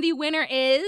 and the winner is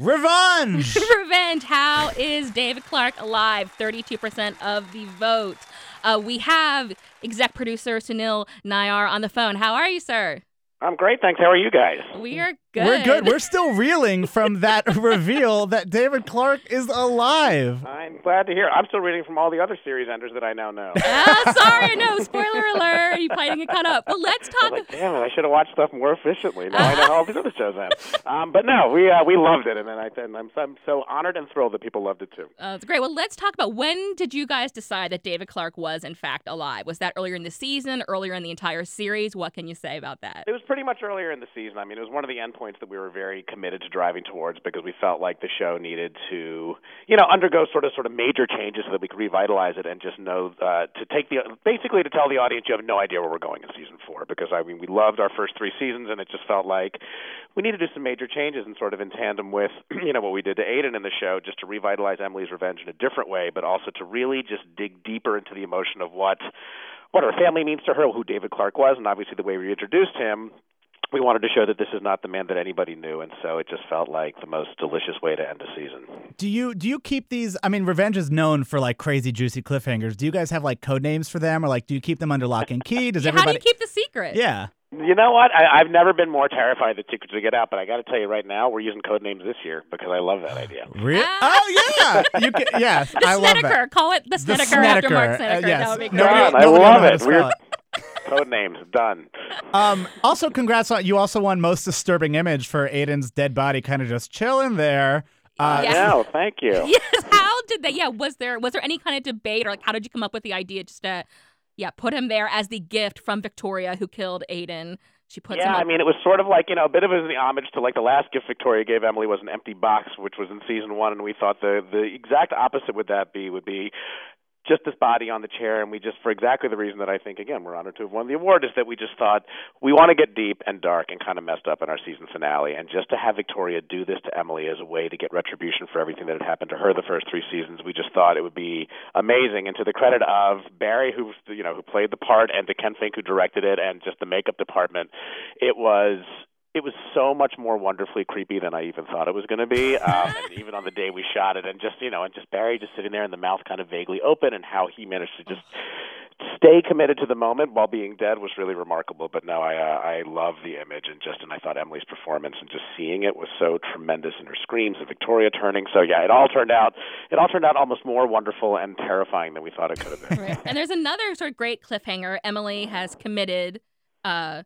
Revenge. Revenge. How is David Clarke alive? 32% of the vote. Uh, we have exec producer Sunil Nayar on the phone. How are you, sir? I'm great, thanks. How are you guys? We are good. We're good. We're still reeling from that reveal that David Clarke is alive. I'm glad to hear. It. I'm still reading from all the other series enders that I now know. Ah, sorry, no spoiler alert. You probably didn't get caught up. But let's talk. like, damn it! I should have watched stuff more efficiently. Now I know how all these other shows end. Um, but no, we uh, we loved it, and then I and I'm, I'm so honored and thrilled that people loved it too. Uh, it's great. Well, let's talk about when did you guys decide that David Clarke was in fact alive? Was that earlier in the season, earlier in the entire series? What can you say about that? It was pretty much earlier in the season. I mean, it was one of the endpoints that we were very committed to driving towards because we felt like the show needed to, you know, undergo sort of sort of major changes so that we could revitalize it and just know uh, to take the basically to tell the audience you have no idea where we're going in season four because I mean we loved our first three seasons and it just felt like we needed to do some major changes and sort of in tandem with you know what we did to Aiden in the show just to revitalize Emily's Revenge in a different way, but also to really just dig deeper into the emotion of what what her family means to her, who David Clarke was, and obviously the way we introduced him we wanted to show that this is not the man that anybody knew, and so it just felt like the most delicious way to end a season. Do you do you keep these? I mean, Revenge is known for like crazy juicy cliffhangers. Do you guys have like code names for them, or like do you keep them under lock and key? Does Yeah, everybody? How do you keep the secret? yeah. You know what? I, I've never been more terrified that secrets would get out, but I got to tell you right now, we're using code names this year because I love that idea. Re- Ah. oh yeah. You can, yes, The I love Snetiker. that. Call it the The Snetiker after Marc Snetiker. Snetiker. Uh, yes. That would be great. Nobody- God, I nobody will love it. We're it. Code names done. Um, also, congrats on you. Also won most disturbing image for Aiden's dead body, kind of just chilling there. Uh, Yeah. No, thank you. Yes. How did they? Yeah. Was there was there any kind of debate or like how did you come up with the idea just to yeah put him there as the gift from Victoria who killed Aiden? She puts yeah, him. Up. I mean, it was sort of like you know, a bit of the homage to like the last gift Victoria gave Emily was an empty box, which was in season one, and we thought the the exact opposite would that be would be just this body on the chair, and we just for exactly the reason that I think again we're honored to have won the award is that we just thought we want to get deep and dark and kind of messed up in our season finale, and just to have Victoria do this to Emily as a way to get retribution for everything that had happened to her the first three seasons, we just thought it would be amazing. And to the credit of Barry, who you know who played the part, and to Ken Fink who directed it, and just the makeup department, it was it was so much more wonderfully creepy than I even thought it was going to be. Um, and even on the day we shot it, and just you know, and just Barry just sitting there and the mouth kind of vaguely open, and how he managed to just stay committed to the moment while being dead was really remarkable. But no, I uh, I love the image, and just and I thought Emily's performance and just seeing it was so tremendous, and her screams and Victoria turning. So yeah, it all turned out it all turned out almost more wonderful and terrifying than we thought it could have been. Right. And there's another sort of great cliffhanger. Emily has committed uh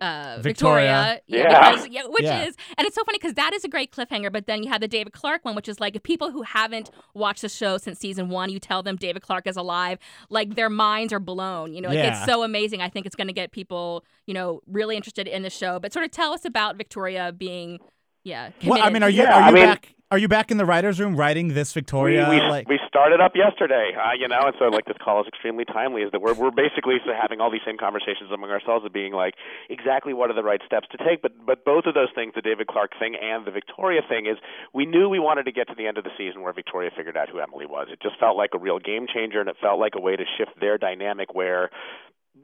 uh Victoria. yeah, Yeah. because- yeah, which Yeah. is and it's so funny because that is a great cliffhanger but then you have the david clarke one which is like if people who haven't watched the show since season one you tell them david clarke is alive like their minds are blown you know like, Yeah. it's so amazing i think it's going to get people you know really interested in the show but sort of tell us about victoria being yeah Well, I mean, are you Yeah, are I you mean- back? Are you back in the writers' room writing this Victoria? we, we, like, we started up yesterday, uh, you know, and so like this call is extremely timely. Is that we're we're basically so having all these same conversations among ourselves of being like exactly what are the right steps to take. But but both of those things, the David Clarke thing and the Victoria thing, is we knew we wanted to get to the end of the season where Victoria figured out who Emily was. It just felt like a real game changer, and it felt like a way to shift their dynamic where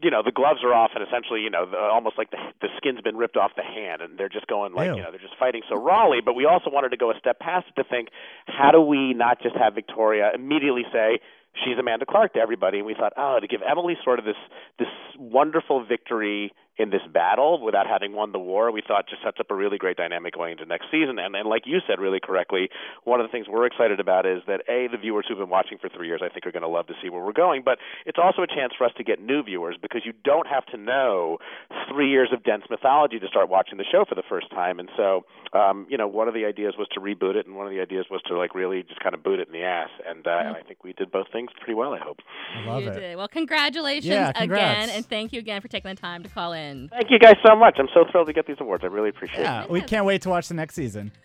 you know the gloves are off and essentially you know the, almost like the the skin's been ripped off the hand and they're just going like Ew. you know they're just fighting so rawly but we also wanted to go a step past it to think how do we not just have Victoria immediately say she's Amanda Clarke to everybody and we thought oh to give Emily sort of this this wonderful victory in this battle without having won the war we thought just sets up a really great dynamic going into next season. And and like you said really correctly one of the things we're excited about is that a the viewers who've been watching for 3 years I think are going to love to see where we're going. But it's also a chance for us to get new viewers because you don't have to know 3 years of dense mythology to start watching the show for the first time. And so um you know one of the ideas was to reboot it and one of the ideas was to like really just kind of boot it in the ass. And uh, and I think we did both things pretty well I hope. I love you it. did. Well congratulations Yeah, again and thank you again for taking the time to call in Thank you guys so much. I'm so thrilled to get these awards. I really appreciate it. Yeah, we can't wait to watch the next season.